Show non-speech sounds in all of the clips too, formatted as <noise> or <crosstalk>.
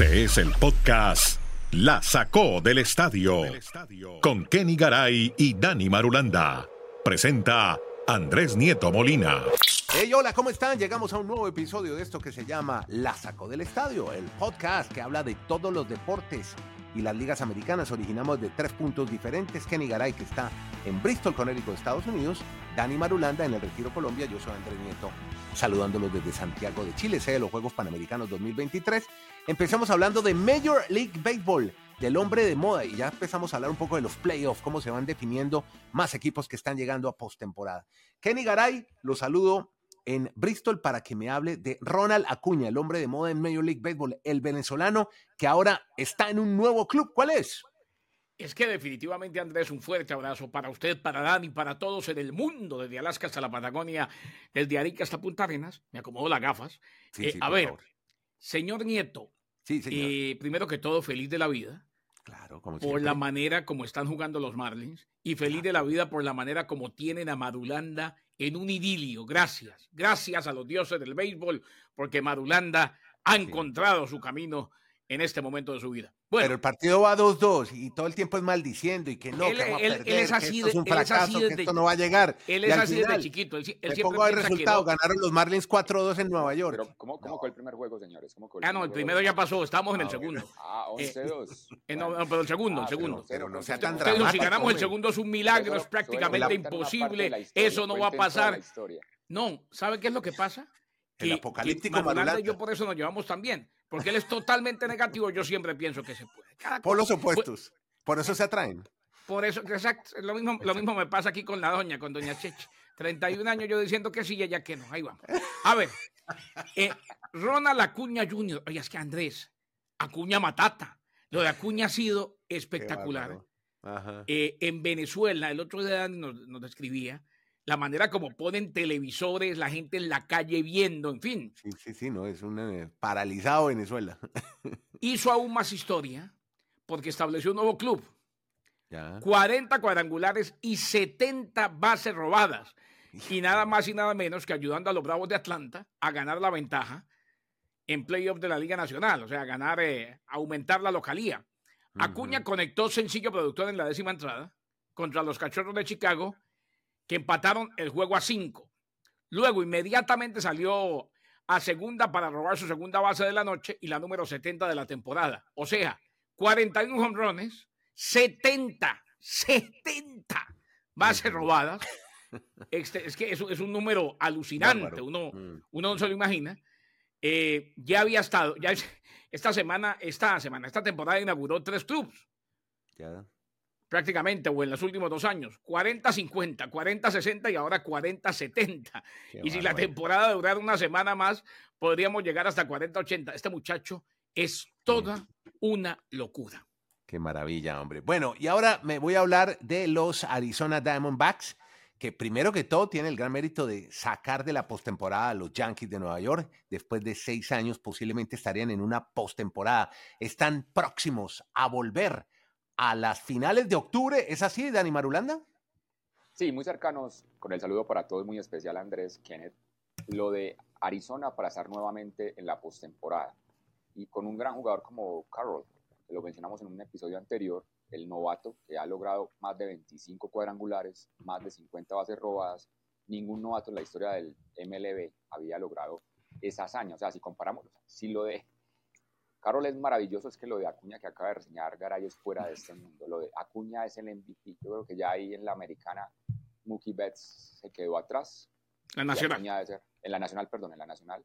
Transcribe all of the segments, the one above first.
Este es el podcast La Sacó del Estadio con Kenny Garay y Dani Marulanda. Presenta Andrés Nieto Molina. Hey, hola, ¿cómo están? Llegamos a un nuevo episodio de esto que se llama La Sacó del Estadio, el podcast que habla de todos los deportes y las ligas americanas. Originamos de tres puntos diferentes. Kenny Garay, que está en Bristol, Connecticut, Estados Unidos. Dani Marulanda en el Retiro, Colombia. Yo soy Andrés Nieto, saludándolos desde Santiago de Chile, sede de los Juegos Panamericanos 2023. Empezamos hablando de Major League Baseball, del hombre de moda, y ya empezamos a hablar un poco de los playoffs, cómo se van definiendo más equipos que están llegando a postemporada. Kenny Garay, lo saludo en Bristol para que me hable de Ronald Acuña, el hombre de moda en Major League Baseball, el venezolano que ahora está en un nuevo club. ¿Cuál es? Es que definitivamente, Andrés, un fuerte abrazo para usted, para Dani, para todos en el mundo, desde Alaska hasta la Patagonia, desde Arica hasta Punta Arenas. Me acomodo las gafas. Sí, Eh, sí, a ver, favor. señor Nieto, Sí, señor. eh, primero que todo, feliz de la vida claro, como por siempre. la manera como están jugando los Marlins y feliz de la vida por la manera como tienen a Marulanda en un idilio. Gracias, gracias a los dioses del béisbol, porque Marulanda ha encontrado su camino en este momento de su vida. Bueno, Pero el partido va 2-2 y todo el tiempo es maldiciendo y que no, Él- que vamos a él- perder, él es que así esto de- es un fracaso, que desde- esto no va a llegar. él Y es al así desde final, chiquito. Él, él Le siempre pongo el que resultado, no. ganaron los Marlins 4-2 en Nueva York. Pero, ¿cómo, cómo fue el primer juego, señores? ¿Cómo fue Ah, no, el primer primero juego? ya pasó, estamos en el Ah, segundo. Ah, 11-2. Eh, no, no, pero el segundo, el Ah, segundo. pero- Pero no sea tan dijo, si dramático, ganamos el segundo es un milagro, es prácticamente imposible, eso no va a pasar. No, ¿sabe qué es lo que pasa? El Que- apocalíptico que Marulanda y Marulanda. yo por eso nos llevamos tan bien, porque él es totalmente negativo, yo siempre pienso que se puede. Cada Por cosa- los opuestos. Por eso se atraen. Por eso, exacto, lo mismo, lo mismo me pasa aquí con la doña, con doña Cheche. 31 años yo diciendo que sí y ella que no. Ahí vamos. A ver, eh, Ronald Acuña Jr., oye, es que Andrés, Acuña Matata. Lo de Acuña ha sido espectacular. bárbaro. Ajá. Eh, en Venezuela, el otro día nos, nos describía la manera como ponen televisores, la gente en la calle viendo, en fin. Sí, sí, sí, no, es un eh, paralizado Venezuela. <laughs> Hizo aún más historia porque estableció un nuevo club. Ya. 40 cuadrangulares y 70 bases robadas. Y nada más y nada menos que ayudando a los Bravos de Atlanta a ganar la ventaja en playoff de la Liga Nacional, o sea, a ganar, eh, aumentar la localía. Acuña conectó sencillo productor en la décima entrada contra los Cachorros de Chicago, que empataron el juego a cinco. Luego inmediatamente salió a segunda para robar su segunda base de la noche y la número 70 de la temporada. O sea, 41 honrones, 70, 70 bases robadas. Este, es que eso es un número alucinante, uno, Mm. uno no se lo imagina. Eh, ya había estado, ya es- esta semana, esta semana, esta temporada inauguró tres clubes Ya. Prácticamente, o en los últimos dos años, 40-50, 40-60 y ahora 40-70. Qué Y si la temporada durara una semana más, podríamos llegar hasta 40-80. Este muchacho es toda una locura. Qué maravilla, hombre. Bueno, y ahora me voy a hablar de los Arizona Diamondbacks, que primero que todo tiene el gran mérito de sacar de la postemporada a los Yankees de Nueva York. Después de seis años, posiblemente estarían en una postemporada. Están próximos a volver a las finales de octubre. ¿Es así, Dani Marulanda? Sí, muy cercanos, con el saludo para todos, muy especial Andrés, Kenneth. Lo de Arizona para estar nuevamente en la postemporada. Y con un gran jugador como Carroll, lo mencionamos en un episodio anterior, el novato que ha logrado más de 25 cuadrangulares, más de 50 bases robadas. Ningún novato en la historia del MLB había logrado esa hazaña. O sea, si comparamos, si lo de Carroll es maravilloso, es que lo de Acuña que acaba de reseñar Garay es fuera de este mundo. Lo de Acuña es el MVP. Yo creo que ya ahí en la americana Mookie Betts se quedó atrás. La nacional. Ser- en la nacional, perdón, en la nacional.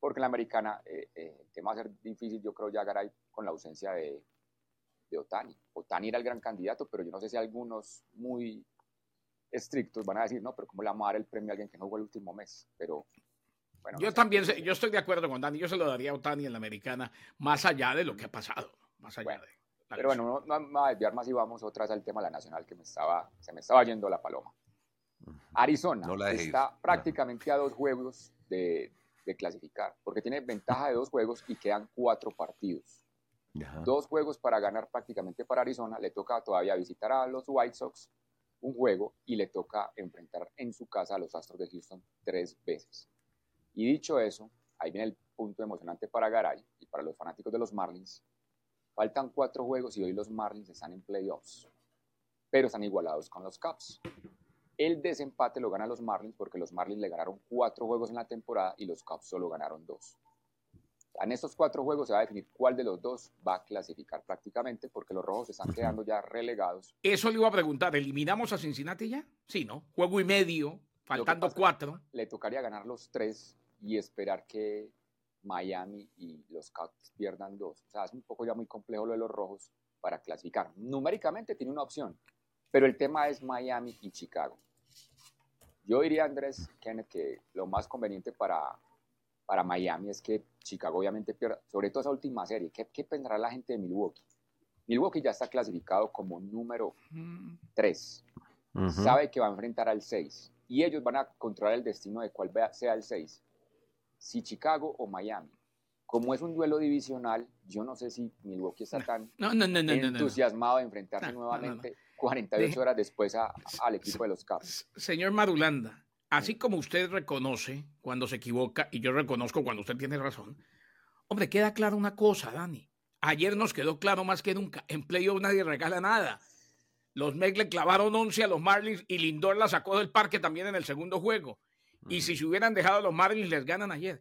Porque en la americana eh, eh, el tema va a ser difícil, yo creo, ya Garay con la ausencia de, de Otani. Otani era el gran candidato, pero yo no sé si algunos muy estrictos van a decir, no, pero ¿cómo le vamos a dar el premio a alguien que no jugó el último mes? Pero, bueno. Yo también, sé- yo estoy de acuerdo con Dani. Yo se lo daría a Otani en la americana, más allá de lo que ha pasado. Más allá Bueno, de. la Pero bueno, no, no me voy a desviar más y vamos otra vez al tema de la nacional que me estaba, se me estaba yendo la paloma. Arizona No la dejéis. está Ajá. prácticamente a dos juegos de, de clasificar, porque tiene ventaja de dos juegos y quedan cuatro partidos. Ajá. Dos juegos para ganar prácticamente para Arizona. Le toca todavía visitar a los White Sox un juego y le toca enfrentar en su casa a los Astros de Houston tres veces. Y dicho eso, ahí viene el punto emocionante para Garay y para los fanáticos de los Marlins. Faltan cuatro juegos y hoy los Marlins están en playoffs, pero están igualados con los Cubs. El desempate lo ganan los Marlins porque los Marlins le ganaron cuatro juegos en la temporada y los Cubs solo ganaron dos. En estos cuatro juegos se va a definir cuál de los dos va a clasificar prácticamente porque los rojos están quedando ya relegados. Eso le iba a preguntar, ¿eliminamos a Cincinnati ya? Sí, ¿no? Juego y medio, faltando cuatro. Le tocaría ganar los tres y esperar que Miami y los Cubs pierdan dos. O sea, es un poco ya muy complejo lo de los rojos para clasificar. Numéricamente tiene una opción, pero el tema es Miami y Chicago. Yo diría, Andrés, Kenneth, que lo más conveniente para, para Miami es que Chicago obviamente pierda, sobre todo esa última serie. ¿Qué, qué pensará la gente de Milwaukee? Milwaukee ya está clasificado como número 3. Sabe que va a enfrentar al 6 y ellos van a controlar el destino de cuál sea el 6. Si Chicago o Miami. Como es un duelo divisional, yo no sé si Milwaukee está tan entusiasmado de enfrentarse nuevamente 48 horas después al equipo de los Cubs. Señor Madulanda, así como usted reconoce cuando se equivoca y yo reconozco cuando usted tiene razón, hombre, queda claro una cosa, Dani. Ayer nos quedó claro más que nunca. En playoff nadie regala nada. Los Mets le clavaron 11 a los Marlins y Lindor la sacó del parque también en el segundo juego. Y si se hubieran dejado a los Marlins, les ganan ayer.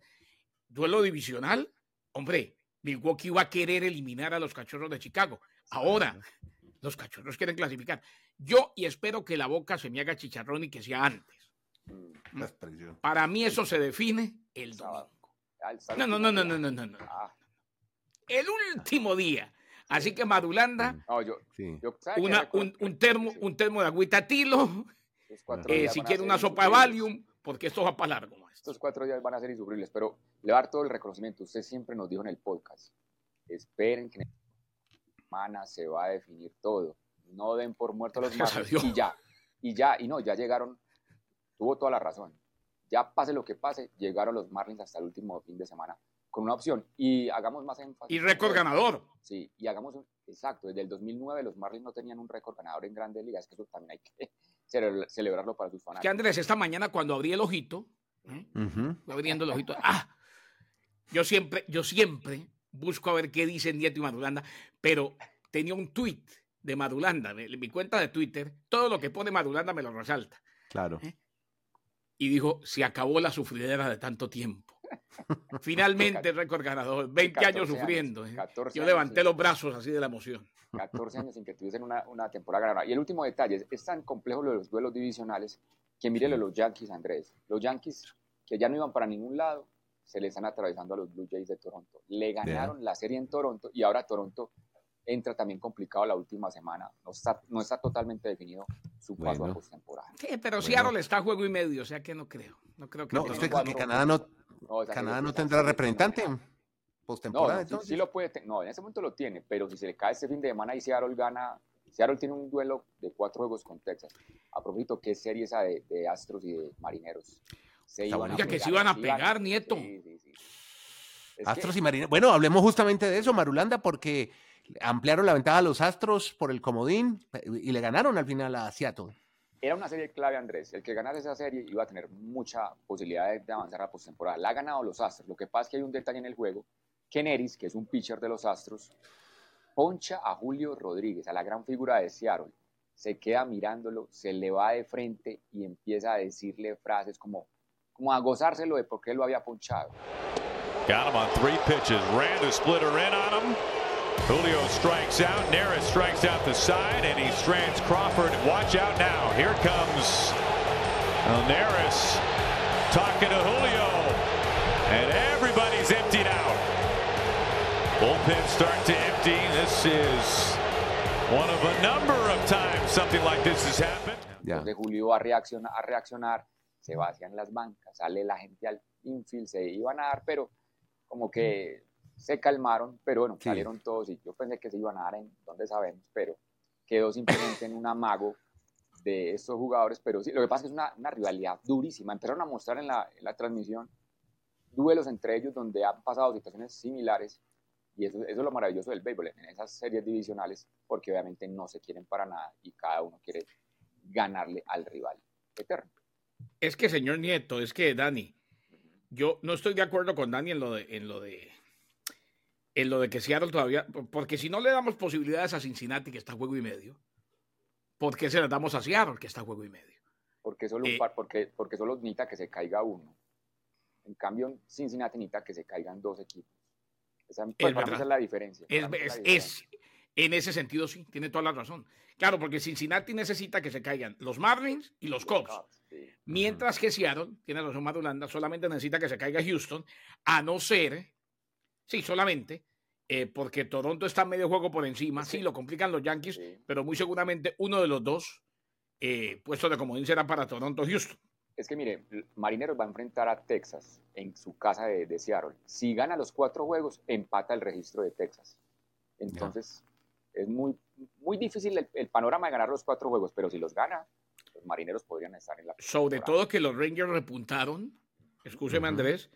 Duelo divisional, hombre, Milwaukee va a querer eliminar a los cachorros de Chicago. Ahora, los cachorros quieren clasificar. Yo y espero que la boca se me haga chicharrón y que sea antes. Mm. Para mí eso se define el domingo. No, no, no, no, no, no, no. Ah. El último día. Así que Madulanda, mm. un, termo, un termo de agüita tilo, eh, si quiere una sopa de Valium, porque esto va para largo. Estos cuatro días van a ser insufribles, pero le va a dar todo el reconocimiento. Usted siempre nos dijo en el podcast, esperen que semana se va a definir todo. No den por muertos los <laughs> Marlins y ya. Y ya, y no, ya llegaron, tuvo toda la razón. Ya pase lo que pase, llegaron los Marlins hasta el último fin de semana con una opción. Y hagamos más énfasis. Y récord ganador. Sí, y hagamos, exacto, desde el 2009 los Marlins no tenían un récord ganador en grandes ligas, que eso también hay que celebrarlo para sus fanáticos. Que Andrés, esta mañana cuando abrí el ojito, ¿eh? abriendo el ojito, ah, yo siempre, yo siempre busco a ver qué dicen Nieto y Madulanda, pero tenía un tweet de Madulanda, en mi cuenta de Twitter, todo lo que pone Madulanda me lo resalta. Claro. ¿Eh? Y dijo, se acabó la sufridera de tanto tiempo. <laughs> Finalmente récord ganador, 20 años sufriendo. ¿eh? Yo levanté los brazos así de la emoción. 14 años sin que tuviesen una, una temporada ganadora. Y el último detalle, es tan complejo lo de los duelos divisionales que mírenlo los Yankees, Andrés. Los Yankees que ya no iban para ningún lado, se le están atravesando a los Blue Jays de Toronto. Le ganaron la serie en Toronto y ahora Toronto entra también complicado la última semana. No está, no está totalmente definido su paso a postemporada. Sí, pero si Seattle está a juego y medio, o sea que no creo. No creo que, no, usted que Canadá no, Canadá no tendrá representante postemporada. No, sí, lo puede no, en ese momento lo tiene, pero si se le cae este fin de semana y Seattle gana, Seattle tiene un duelo de cuatro juegos con Texas. A propósito, ¿qué serie esa de, de Astros y de Marineros? Se iban que se iban a pegar, Nieto. Astros y Marineros. Bueno, hablemos justamente de eso, Marulanda, porque ampliaron la ventaja a los Astros por el comodín y le ganaron al final a Seattle. Era una serie clave, Andrés. El que ganara esa serie iba a tener mucha posibilidad de, avanzar a la postemporada. La ha ganado los Astros. Lo que pasa es que hay un detalle en el juego. Keneris, que es un pitcher de los Astros, poncha a Julio Rodríguez, a la gran figura de Seattle. Se queda mirándolo, se le va de frente y empieza a decirle frases como, como a gozárselo de por qué lo había ponchado. Got him on three pitches. Ran to splitter in on him. Julio strikes out. Neris strikes out the side, and he strands Crawford. Watch out now. Here comes Neris talking to Julio, and everybody's emptied out. Bullpen start to empty. This is one of a number of times something like this has happened. Yeah. De Julio a reaccionar, a reaccionar, se vacían las bancas, sale la gente al infield, se iban a dar, pero como que se calmaron, pero bueno, salieron todos y yo pensé que se iban a dar en donde sabemos, pero quedó simplemente en un amago de estos jugadores, pero sí, lo que pasa es que es una, rivalidad durísima. Empezaron a mostrar en la, transmisión duelos entre ellos donde han pasado situaciones similares y eso, es lo maravilloso del béisbol, en esas series divisionales, porque obviamente no se quieren para nada y cada uno quiere ganarle al rival eterno. Es que, señor Nieto, es que, Dani, yo no estoy de acuerdo con Dani en lo de, en lo de, en lo de que Seattle todavía, porque si no le damos posibilidades a Cincinnati, que está a juego y medio, ¿por qué se las damos a Seattle, que está a juego y medio? Porque solo, un Eh, par, porque, porque solo necesita que se caiga uno. En cambio, Cincinnati necesita que se caigan dos equipos. Esa, pues, verdad. esa es la diferencia. Es, es- la diferencia. es- en ese sentido sí, tiene toda la razón. Claro, porque Cincinnati necesita que se caigan los Marlins y los Cubs. Sí. Mientras que Seattle, tiene razón Madulanda, solamente necesita que se caiga Houston, a no ser, sí, solamente, eh, porque Toronto está medio juego por encima, sí, lo complican los Yankees, Sí. pero muy seguramente uno de los dos eh, puestos de comodín será para Toronto-Houston. Es que mire, Marineros va a enfrentar a Texas en su casa de, de Seattle. Si gana los cuatro juegos, empata el registro de Texas. Entonces, es muy, muy difícil el, el panorama de ganar los cuatro juegos, pero si los gana, los Marineros podrían estar en la Sobre todo que los Rangers repuntaron, escúcheme. Andrés,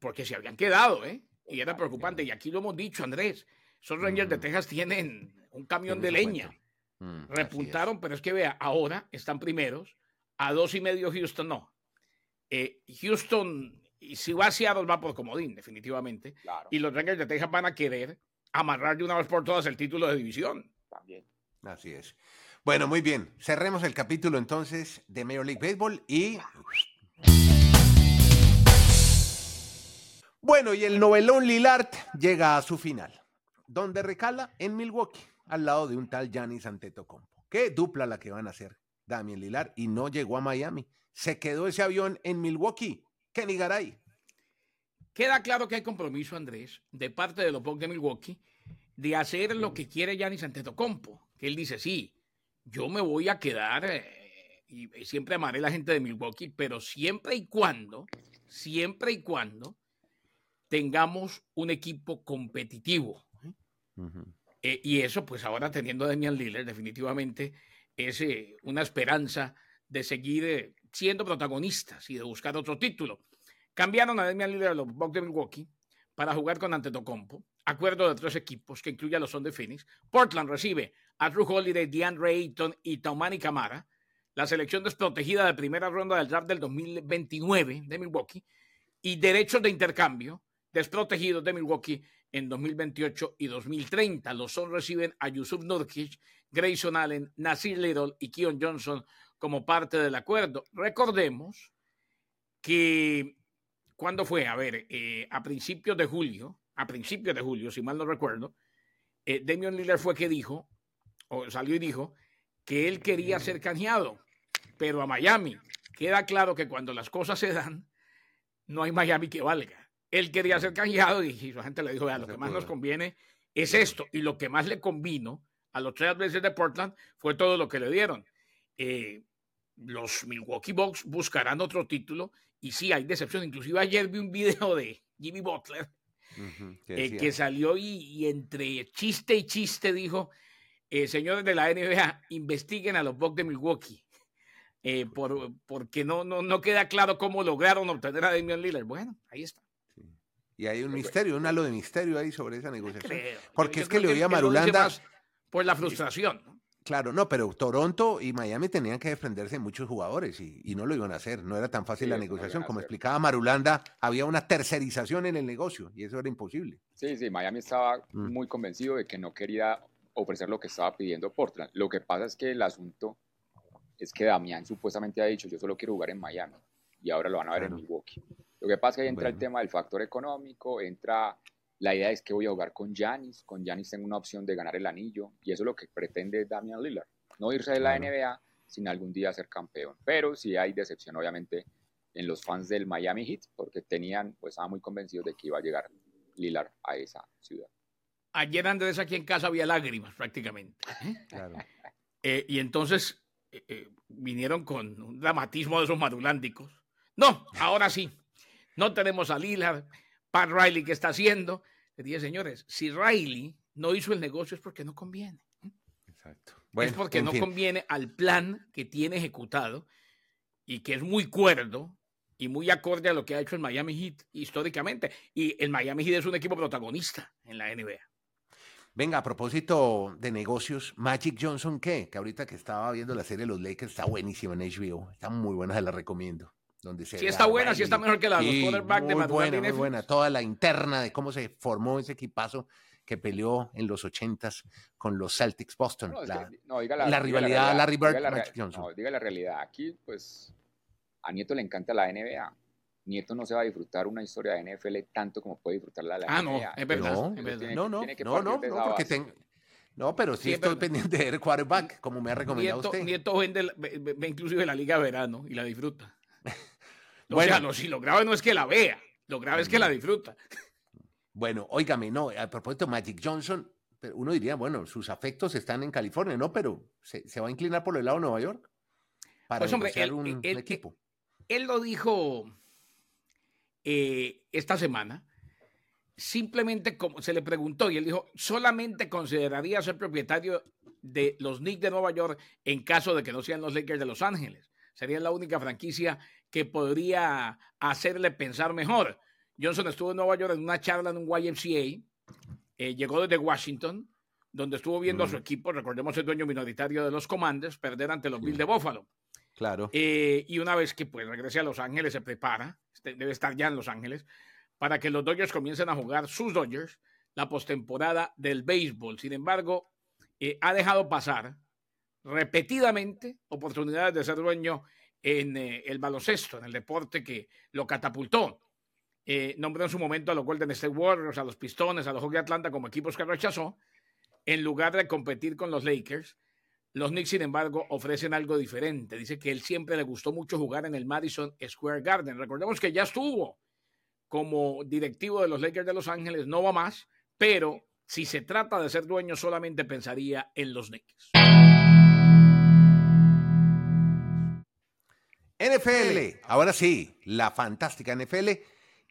porque se habían quedado, ¿eh? Y era preocupante, y aquí lo hemos dicho, Andrés, esos Rangers de Ujú. Texas tienen un camión de leña. Mm, es. repuntaron, pero es que vea, ahora están primeros, a dos y medio Houston no. Eh, Houston, y si va a Seattle, va por comodín, definitivamente. Claro, Y los Rangers de Texas van a querer amarrar de una vez por todas el título de división. también. Así es. Bueno, muy bien. Cerremos el capítulo entonces de Major League Baseball y. Bueno, y el novelón Lillard llega a su final, donde recala en Milwaukee, al lado de un tal Giannis Antetokounmpo. Qué dupla la que van a hacer Damian Lillard y no llegó a Miami. Se quedó ese avión en Milwaukee. Kenny Garay. Queda claro que hay compromiso, Andrés, de parte de los Bucks de Milwaukee, de hacer lo que quiere Giannis Antetokounmpo. Que él dice, sí, yo me voy a quedar eh, y, siempre amaré a la gente de Milwaukee, pero siempre y cuando, siempre y cuando tengamos un equipo competitivo. Eh, y eso, pues ahora teniendo a Damian Lillard, definitivamente es eh, una esperanza de seguir eh, siendo protagonistas y de buscar otro título. Cambiaron a Damian Lillard a los Bucks de Milwaukee para jugar con Antetokounmpo. Acuerdo de tres equipos que incluye a los Son de Phoenix. Portland recibe a Drew Holiday, DeAndre Ayton y Taumani Camara. La selección desprotegida de primera ronda del draft del 2029 de Milwaukee. Y derechos de intercambio desprotegidos de Milwaukee en 2028 y 2030. Los Son reciben a Yusuf Nurkic, Grayson Allen, Nasir Little y Keon Johnson como parte del acuerdo. Recordemos que cuando fue, a ver, eh, a principios de julio, a principios de julio, si mal no recuerdo, eh, Damian Lillard fue que dijo, o salió y dijo, que él quería ser canjeado, pero a Miami. Queda claro que cuando las cosas se dan, no hay Miami que valga. Él quería ser canjeado y su gente le dijo, "Vea, lo que más nos conviene es esto. Y lo que más le convino a los tres veces de Portland fue todo lo que le dieron. Eh, los Milwaukee Bucks buscarán otro título y sí, hay decepción. Inclusive ayer vi un video de Jimmy Butler Ujú, que eh, salió y, y entre chiste y chiste dijo, eh, señores de la NBA, investiguen a los Bucks de Milwaukee. eh, por, porque no, no, no queda claro cómo lograron obtener a Damian Lillard. Bueno, ahí está. Y hay un misterio, un halo de misterio ahí sobre esa negociación. Creo. Porque Yo es que le oía a Marulanda- Por la frustración. ¿no? Claro, no, pero Toronto y Miami tenían que defenderse de muchos jugadores y, y no lo iban a hacer. No era tan fácil Sí, la no negociación. Como explicaba Marulanda, había una tercerización en el negocio y eso era imposible. Sí, sí, Miami estaba Mm. muy convencido de que no quería ofrecer lo que estaba pidiendo Portland. Lo que pasa es que el asunto es que Damián supuestamente ha dicho, yo solo quiero jugar en Miami, y ahora lo van a ver Claro. en Milwaukee. Lo que pasa es que ahí entra el Bueno. tema del factor económico, entra la idea es que voy a jugar con Giannis, con Giannis tengo una opción de ganar el anillo, y eso es lo que pretende Damian Lillard, no irse de la Claro. NBA sin algún día ser campeón. Pero sí hay decepción, obviamente, en los fans del Miami Heat, porque tenían, pues estaban muy convencidos de que iba a llegar Lillard a esa ciudad. Ayer Andrés aquí en casa había lágrimas prácticamente. <laughs> Claro. Eh, y entonces eh, eh, vinieron con un dramatismo de esos madulándicos. No, ahora sí. No tenemos a Lillard, Pat Riley, ¿qué está haciendo? Le dije, señores, si Riley no hizo el negocio es porque no conviene. Exacto. es porque no fin. conviene al plan que tiene ejecutado y que es muy cuerdo y muy acorde a lo que ha hecho el Miami Heat históricamente. Y el Miami Heat es un equipo protagonista en la NBA. Venga, a propósito de negocios, Magic Johnson, ¿qué? Que ahorita que estaba viendo la serie de los Lakers está buenísima en HBO. Está muy buena, se la recomiendo. Donde se sí está buena, sí está mejor que la de los quarterbacks de Muy buena, muy buena. Toda la interna de cómo se formó ese equipazo que peleó en los ochentas con los Celtics Boston. No, la, que- no, diga la, la diga rivalidad Larry Bird, diga la Magic Johnson. no, diga la realidad. Aquí, pues, a Nieto le encanta la NBA. Nieto no se va a disfrutar una historia de NFL tanto como puede disfrutarla de la Ah, no, NBA. es verdad, no, es verdad. Tiene no, no, tiene no, no, no, porque base. ten- no, pero sí Sí, es estoy verdad. pendiente de ver quarterback, como me ha recomendado Nieto, usted. Nieto vende la- ve, ve- ve inclusive la liga de verano y la disfruta. O Bueno. sea, no, si lo grave no es que la vea, lo grave es que la disfruta. Bueno, óigame, no, a propósito, Magic Johnson, pero uno diría, bueno, sus afectos están en California, ¿no? Pero se, se va a inclinar por el lado de Nueva York para Pues, hombre, negociar él- un, él- un equipo. Él lo dijo eh, esta semana, simplemente como se le preguntó y él dijo, solamente consideraría ser propietario de los Knicks de Nueva York en caso de que no sean los Lakers de Los Ángeles. Sería la única franquicia que podría hacerle pensar mejor. Johnson estuvo en Nueva York en una charla en un YMCA, eh, llegó desde Washington, donde estuvo viendo a su Mm. equipo, recordemos el dueño minoritario de los Commanders, perder ante los Bills de Buffalo. Claro. Eh, y una vez que pues regrese a Los Ángeles, se prepara, este, debe estar ya en Los Ángeles, para que los Dodgers comiencen a jugar sus Dodgers la postemporada del béisbol. Sin embargo, eh, ha dejado pasar repetidamente oportunidades de ser dueño en eh, el baloncesto, en el deporte que lo catapultó. Eh, nombró en su momento a los Golden State Warriors, a los Pistones, a los Hawks de Atlanta como equipos que rechazó, en lugar de competir con los Lakers. Los Knicks, sin embargo, ofrecen algo diferente. Dice que él siempre le gustó mucho jugar en el Madison Square Garden. Recordemos que ya estuvo como directivo de los Lakers de Los Ángeles, no va más, pero si se trata de ser dueño, solamente pensaría en los Knicks. NFL, ahora sí, la fantástica NFL.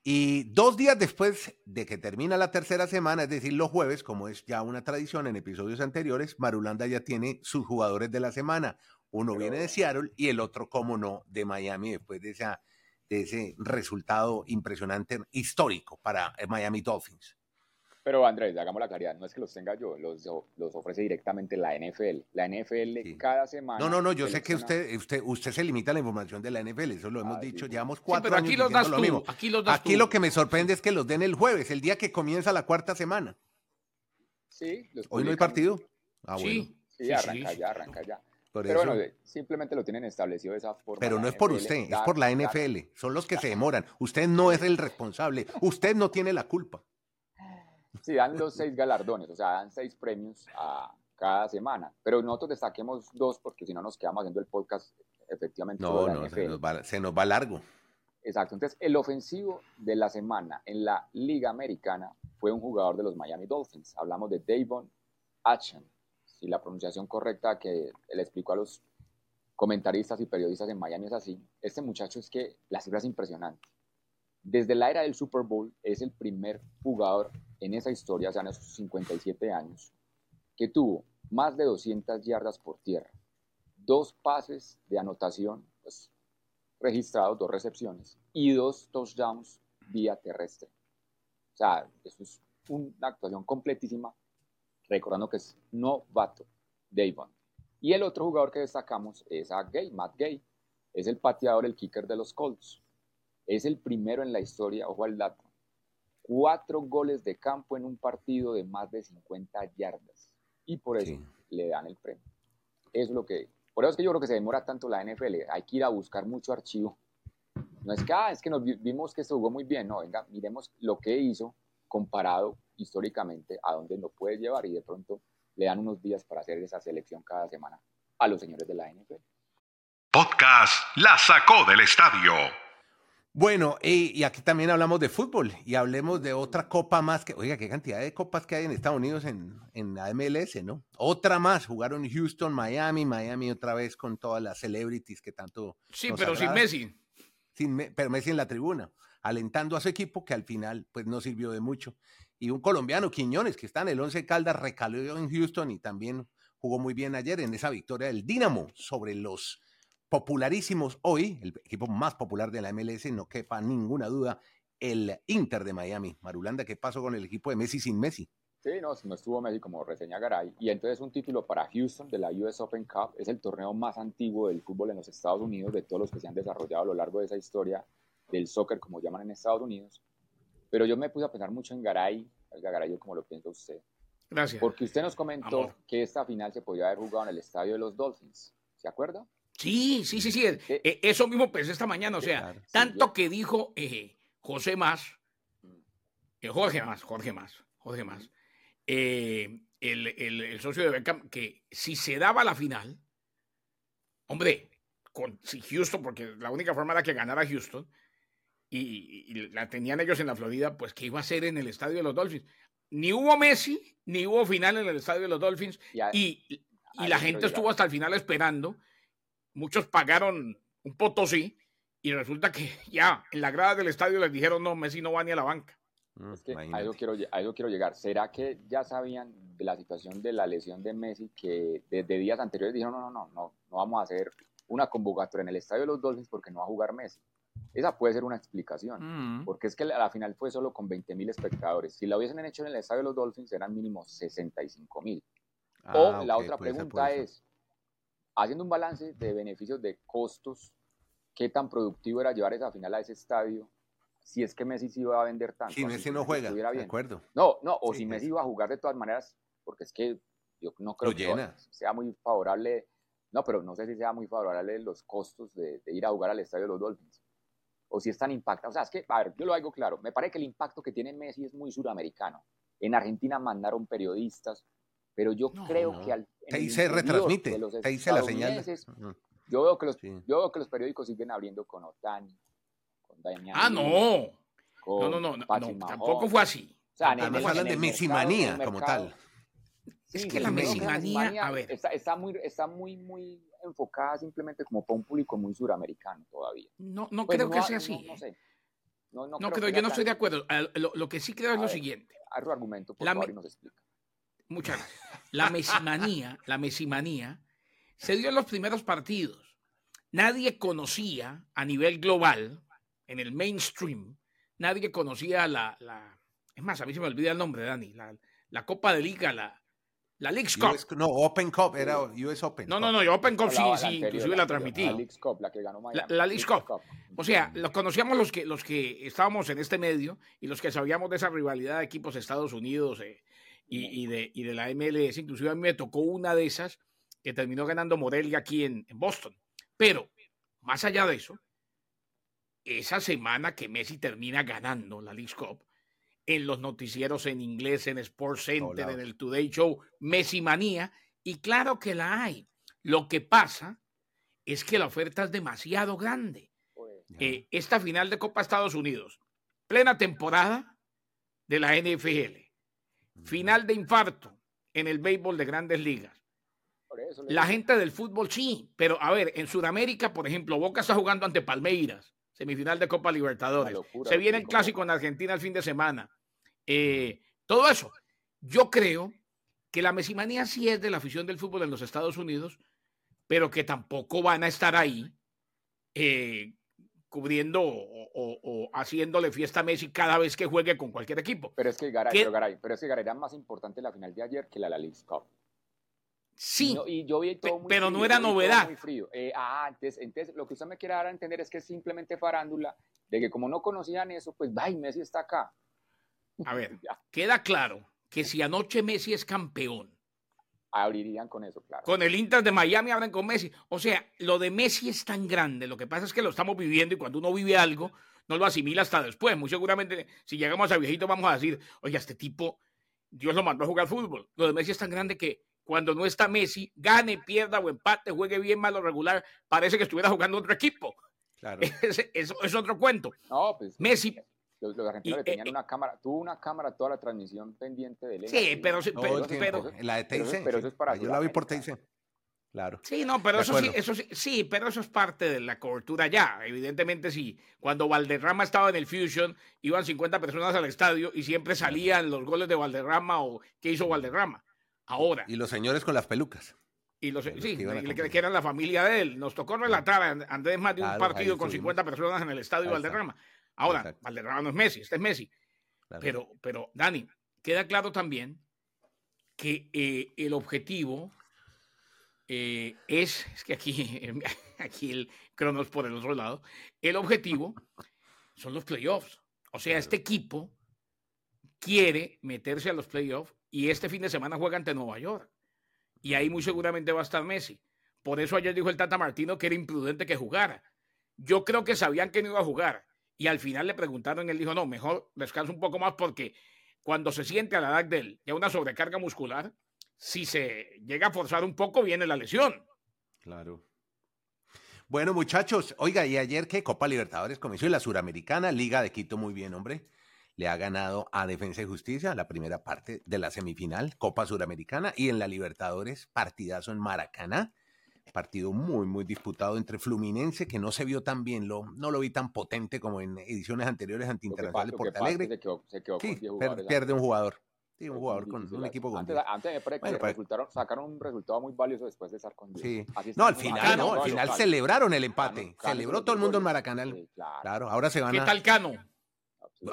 Y dos días después de que termina la tercera semana, es decir, los jueves, como es ya una tradición en episodios anteriores, Marulanda ya tiene sus jugadores de la semana. Uno viene de Seattle y el otro, como no, de Miami, después de, esa, de ese resultado impresionante, histórico para eh, Miami Dolphins. Pero Andrés, hagamos la claridad, no es que los tenga yo, los, los ofrece directamente la NFL. La NFL Sí. cada semana. No, no, no, yo sé que usted, usted, usted se limita a la información de la NFL, eso lo hemos Ah, dicho, sí. llevamos Sí, cuatro pero años aquí los diciendo das lo tú, mismo. aquí los das Aquí tú. lo que me sorprende es que los den el jueves, el día que comienza la cuarta semana. Sí, los Hoy no hay partido. Ah, bueno. Sí, Sí, sí, arranca sí. ya, arranca ya. por Pero eso. bueno, de- simplemente lo tienen establecido de esa forma. pero no es por NFL, usted, es por la NFL. Son los que se demoran. Usted no es el responsable. Usted no tiene la culpa. Sí, dan los seis galardones, o sea, dan seis premios a cada semana. Pero nosotros destaquemos dos porque si no nos quedamos haciendo el podcast efectivamente No, no, se nos, va, se nos va largo. Exacto. Entonces, el ofensivo de la semana en la Liga Americana fue un jugador de los Miami Dolphins. Hablamos de Davon Atchen. Si la pronunciación correcta que le explico a los comentaristas y periodistas en Miami es así, este muchacho es que la cifra es impresionante. Desde la era del Super Bowl es el primer jugador en esa historia, o sea, en esos 57 años, que tuvo más de 200 yardas por tierra, dos pases de anotación pues, registrados, dos recepciones y dos touchdowns vía terrestre. O sea, eso es una actuación completísima, recordando que es novato, Davon. Y el otro jugador que destacamos es a Gay, Matt Gay. Es el pateador, el kicker de los Colts. Es el primero en la historia, ojo al dato, cuatro goles de campo en un partido de más de 50 yardas. Y por eso Sí. le dan el premio. Eso es lo que... Por eso es que yo creo que se demora tanto la NFL. Hay que ir a buscar mucho archivo. No es que, ah, es que nos vi- vimos que se jugó muy bien. No, venga, miremos lo que hizo comparado históricamente a dónde lo puede llevar y de pronto le dan unos días para hacer esa selección cada semana a los señores de la NFL. Podcast La Sacó del Estadio. Bueno, y, y aquí también hablamos de fútbol y hablemos de otra copa más que, oiga, qué cantidad de copas que hay en Estados Unidos en, en la MLS, ¿no? Otra más, jugaron Houston, Miami, Miami otra vez con todas las celebrities que tanto... Sí, nos pero sin. Messi. sin Me- pero Messi en la tribuna, alentando a su equipo que al final pues no sirvió de mucho. Y un colombiano, Quiñones, que está en el 11 Caldas, recaló en Houston y también jugó muy bien ayer en esa victoria del Dinamo sobre los popularísimos hoy, el equipo más popular de la MLS, no quepa ninguna duda, el Inter de Miami. Marulanda, ¿qué pasó con el equipo de Messi sin Messi? Sí, no, no estuvo Messi como reseña Garay. Y entonces un título para Houston de la US Open Cup. Es el torneo más antiguo del fútbol en los Estados Unidos, de todos los que se han desarrollado a lo largo de esa historia del soccer, como llaman en Estados Unidos. Pero yo me puse a pensar mucho en Garay, el Garay, como lo piensa usted. Gracias. Porque usted nos comentó que esta final se podría haber jugado en el estadio de los Dolphins. ¿Se acuerda? Sí, sí, sí, sí. Eh, eso mismo pensé esta mañana. O sea, tanto que dijo eh, José Más, eh, Jorge Más, Jorge Más, Jorge Más, eh, el, socio de Beckham, que si se daba la final, hombre, con, si Houston, porque la única forma era que ganara Houston, y, la tenían ellos en la Florida, pues que iba a ser en el estadio de los Dolphins. Ni hubo Messi, ni hubo final en el estadio de los Dolphins, y, la gente estuvo hasta el final esperando. Muchos pagaron un potosí, y resulta que <laughs> ya en la grada del estadio les dijeron, no, Messi no va ni a la banca. Mm, es que a eso, quiero, quiero llegar. ¿Será que ya sabían de la situación de la lesión de Messi que desde días anteriores dijeron, no, no, no, no, no vamos a hacer una convocatoria en el estadio de los Dolphins porque no va a jugar Messi? Esa puede ser una explicación, mm. porque es que a la final fue solo con 20 mil espectadores. Si la hubiesen hecho en el estadio de los Dolphins eran mínimo 65 mil. Ah, o la otra pregunta es, haciendo un balance de beneficios de costos, ¿qué tan productivo era llevar esa final a ese estadio si es que Messi sí iba a vender tanto. Si Messi no juega, de acuerdo. No, no, o si Messi iba a jugar de todas maneras, porque es que yo no creo que sea muy favorable, no, pero no sé si sea muy favorable los costos de, ir a jugar al estadio de los Dolphins. O si es tan impactante. O sea, es que, a ver, yo lo hago claro. Me parece que el impacto que tiene Messi es muy suramericano. En Argentina mandaron periodistas, pero yo creo que al. Te se retransmite, te dice la señal. Yo veo, que los, yo veo que los periódicos siguen abriendo con Otani, Ah, no. No, no, no, no, tampoco fue así. O sea, Además hablan de mesimanía como tal. Es que la mesimanía, a ver. Está, muy, está muy, muy enfocada simplemente como para un público muy suramericano todavía. No, no pues creo que sea así. No, sé. No, no, creo, yo no estoy de acuerdo. Lo, que sí creo es lo siguiente. Haz argumento, por favor, y nos explica. Muchas gracias. La mesimanía, la mesimanía se dio en los primeros partidos. Nadie conocía a nivel global en el mainstream, nadie conocía la, la, es más, a mí se me olvida el nombre, Dani, la, la Copa de Liga, la, la League's Cup. no, Open Cup, era US Open. No, no, no, Open Cup sí, sí, inclusive la, transmití. La League's Cup, la que ganó Miami. La, League's Cup. O sea, los conocíamos los que, los que estábamos en este medio y los que sabíamos de esa rivalidad de equipos de Estados Unidos eh, y, y, de, y de la MLS. Inclusive a mí me tocó una de esas que terminó ganando Morelia aquí en, en Boston. Pero, más allá de eso, esa semana que Messi termina ganando la League Cup, en los noticieros en inglés, en Sports Center, en el Today Show, Messi manía, y claro que la hay. Lo que pasa es que la oferta es demasiado grande. Pues, eh, esta final de Copa Estados Unidos, plena temporada de la NFL, final de infarto en el béisbol de grandes ligas. La gente del fútbol sí, pero a ver, en Sudamérica, por ejemplo, Boca está jugando ante Palmeiras, semifinal de Copa Libertadores. Se viene el clásico en Argentina el fin de semana. Eh, todo eso. Yo creo que la mesimanía sí es de la afición del fútbol en los Estados Unidos, pero que tampoco van a estar ahí eh, cubriendo o, haciéndole fiesta a Messi cada vez que juegue con cualquier equipo. Pero es que Garay, pero, pero es que Garay era más importante la final de ayer que la, la League Cup. Sí, pero no era novedad. Eh, ah, entonces, lo que usted me quiere dar a entender es que es simplemente farándula, de que como no conocían eso, pues, ¡ay, Messi está acá! A ver, <laughs> queda claro que si anoche Messi es campeón. Abrirían con eso, claro. Con el Inter de Miami abren con Messi. O sea, lo de Messi es tan grande, lo que pasa es que lo estamos viviendo y cuando uno vive algo, no lo asimila hasta después. Muy seguramente, si llegamos a viejito, vamos a decir, oye, este tipo, Dios lo mandó a jugar fútbol. Lo de Messi es tan grande que cuando no está Messi, gane, pierda o empate, juegue bien, malo, regular, parece que estuviera jugando otro equipo. Claro. <laughs> Es, es, otro cuento. No, pues. Messi. Los, argentinos le tenían eh, una cámara, tuvo una cámara toda la transmisión pendiente de él. Sí, pero, pero, pero, la de TIC. Pero, eso es para. Yo la vi por TIC. Claro. Sí, no, pero eso sí, eso sí, sí, pero eso es parte de la cobertura ya. Evidentemente sí. Cuando Valderrama estaba en el Fusion, iban 50 personas al estadio y siempre salían los goles de Valderrama o qué hizo Valderrama. Ahora. Y los señores con las pelucas. Y los, sí, que, eran la familia de él. Nos tocó relatar a Andrés más de un partido con 50 personas en el estadio de Valderrama. Ahora, Valderrama no es Messi, este es Messi. Pero, pero, Dani, queda claro también que eh, el objetivo eh, es, es que aquí, <laughs> aquí el cronos por el otro lado, el objetivo <laughs> son los playoffs. O sea, este equipo quiere meterse a los playoffs y este fin de semana juega ante Nueva York. Y ahí muy seguramente va a estar Messi. Por eso ayer dijo el Tata Martino que era imprudente que jugara. Yo creo que sabían que no iba a jugar. Y al final le preguntaron, él dijo, no, mejor descansa un poco más porque cuando se siente a la edad de él ya una sobrecarga muscular, si se llega a forzar un poco, viene la lesión. Claro. Bueno, muchachos, oiga, y ayer que Copa Libertadores comenzó y la Suramericana, Liga de Quito, muy bien, hombre. Le ha ganado a Defensa y Justicia la primera parte de la semifinal, Copa Suramericana, y en la Libertadores, partidazo en Maracaná. Partido muy, muy disputado entre Fluminense, que no se vio tan bien, lo, no lo vi tan potente como en ediciones anteriores ante Internacional de Porto Alegre. Se quedó, se quedó Sí, con 10 per- jugadores, pierde un jugador. Sí, un jugador con un equipo con antes, 10. antes me parece Bueno, resultaron, sacaron un resultado muy valioso después de estar con 10. Sí. Así No, al final Cano, no, al final local. celebraron el empate. Cano Celebró todo el mundo en. Sí, claro, Claro, ahora se van ¿Qué a... tal Cano?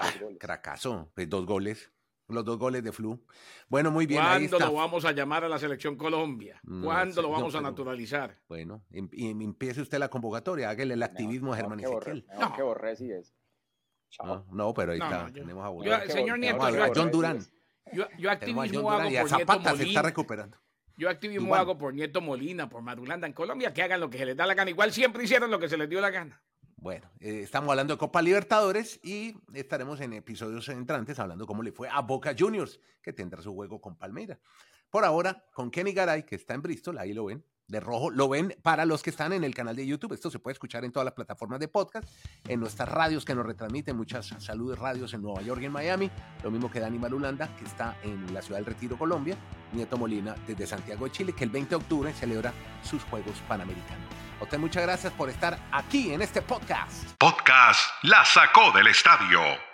Ah. Cracazo, pues dos goles, los dos goles de Flu. Bueno, muy bien, ahí ¿Cuándo está. lo vamos a llamar a la selección Colombia? ¿Cuándo lo no, vamos a naturalizar? Bueno, em- y empiece usted la convocatoria, hágale el activismo a Germán Ezequiel. No. que Borré sí es. Chao. No, no, pero ahí No, está, yo- tenemos a señor Nieto, Tenemos a yo- John Durán. Yo, yo Tenemos a John activismo Durán hago y a por Nieto Zapata se está Molina. recuperando. Yo activismo Igual. hago por Nieto Molina, por Madulanda en Colombia, que hagan lo que se les da la gana. Igual siempre hicieron lo que se les dio la gana. Bueno, eh, estamos hablando de Copa Libertadores y estaremos en episodios entrantes hablando cómo le fue a Boca Juniors, que tendrá su juego con Palmeiras. Por ahora, con Kenny Garay, que está en Bristol, ahí lo ven, de rojo, lo ven para los que están en el canal de YouTube. Esto se puede escuchar en todas las plataformas de podcast, en nuestras radios que nos retransmiten, muchas saludes radios en Nueva York y en Miami, lo mismo que Dani Marulanda, que está en la ciudad del Retiro, Colombia, Nieto Molina desde Santiago de Chile, que el 20 de octubre celebra sus Juegos Panamericanos. Usted muchas gracias por estar aquí en este podcast. Podcast La Sacó del Estadio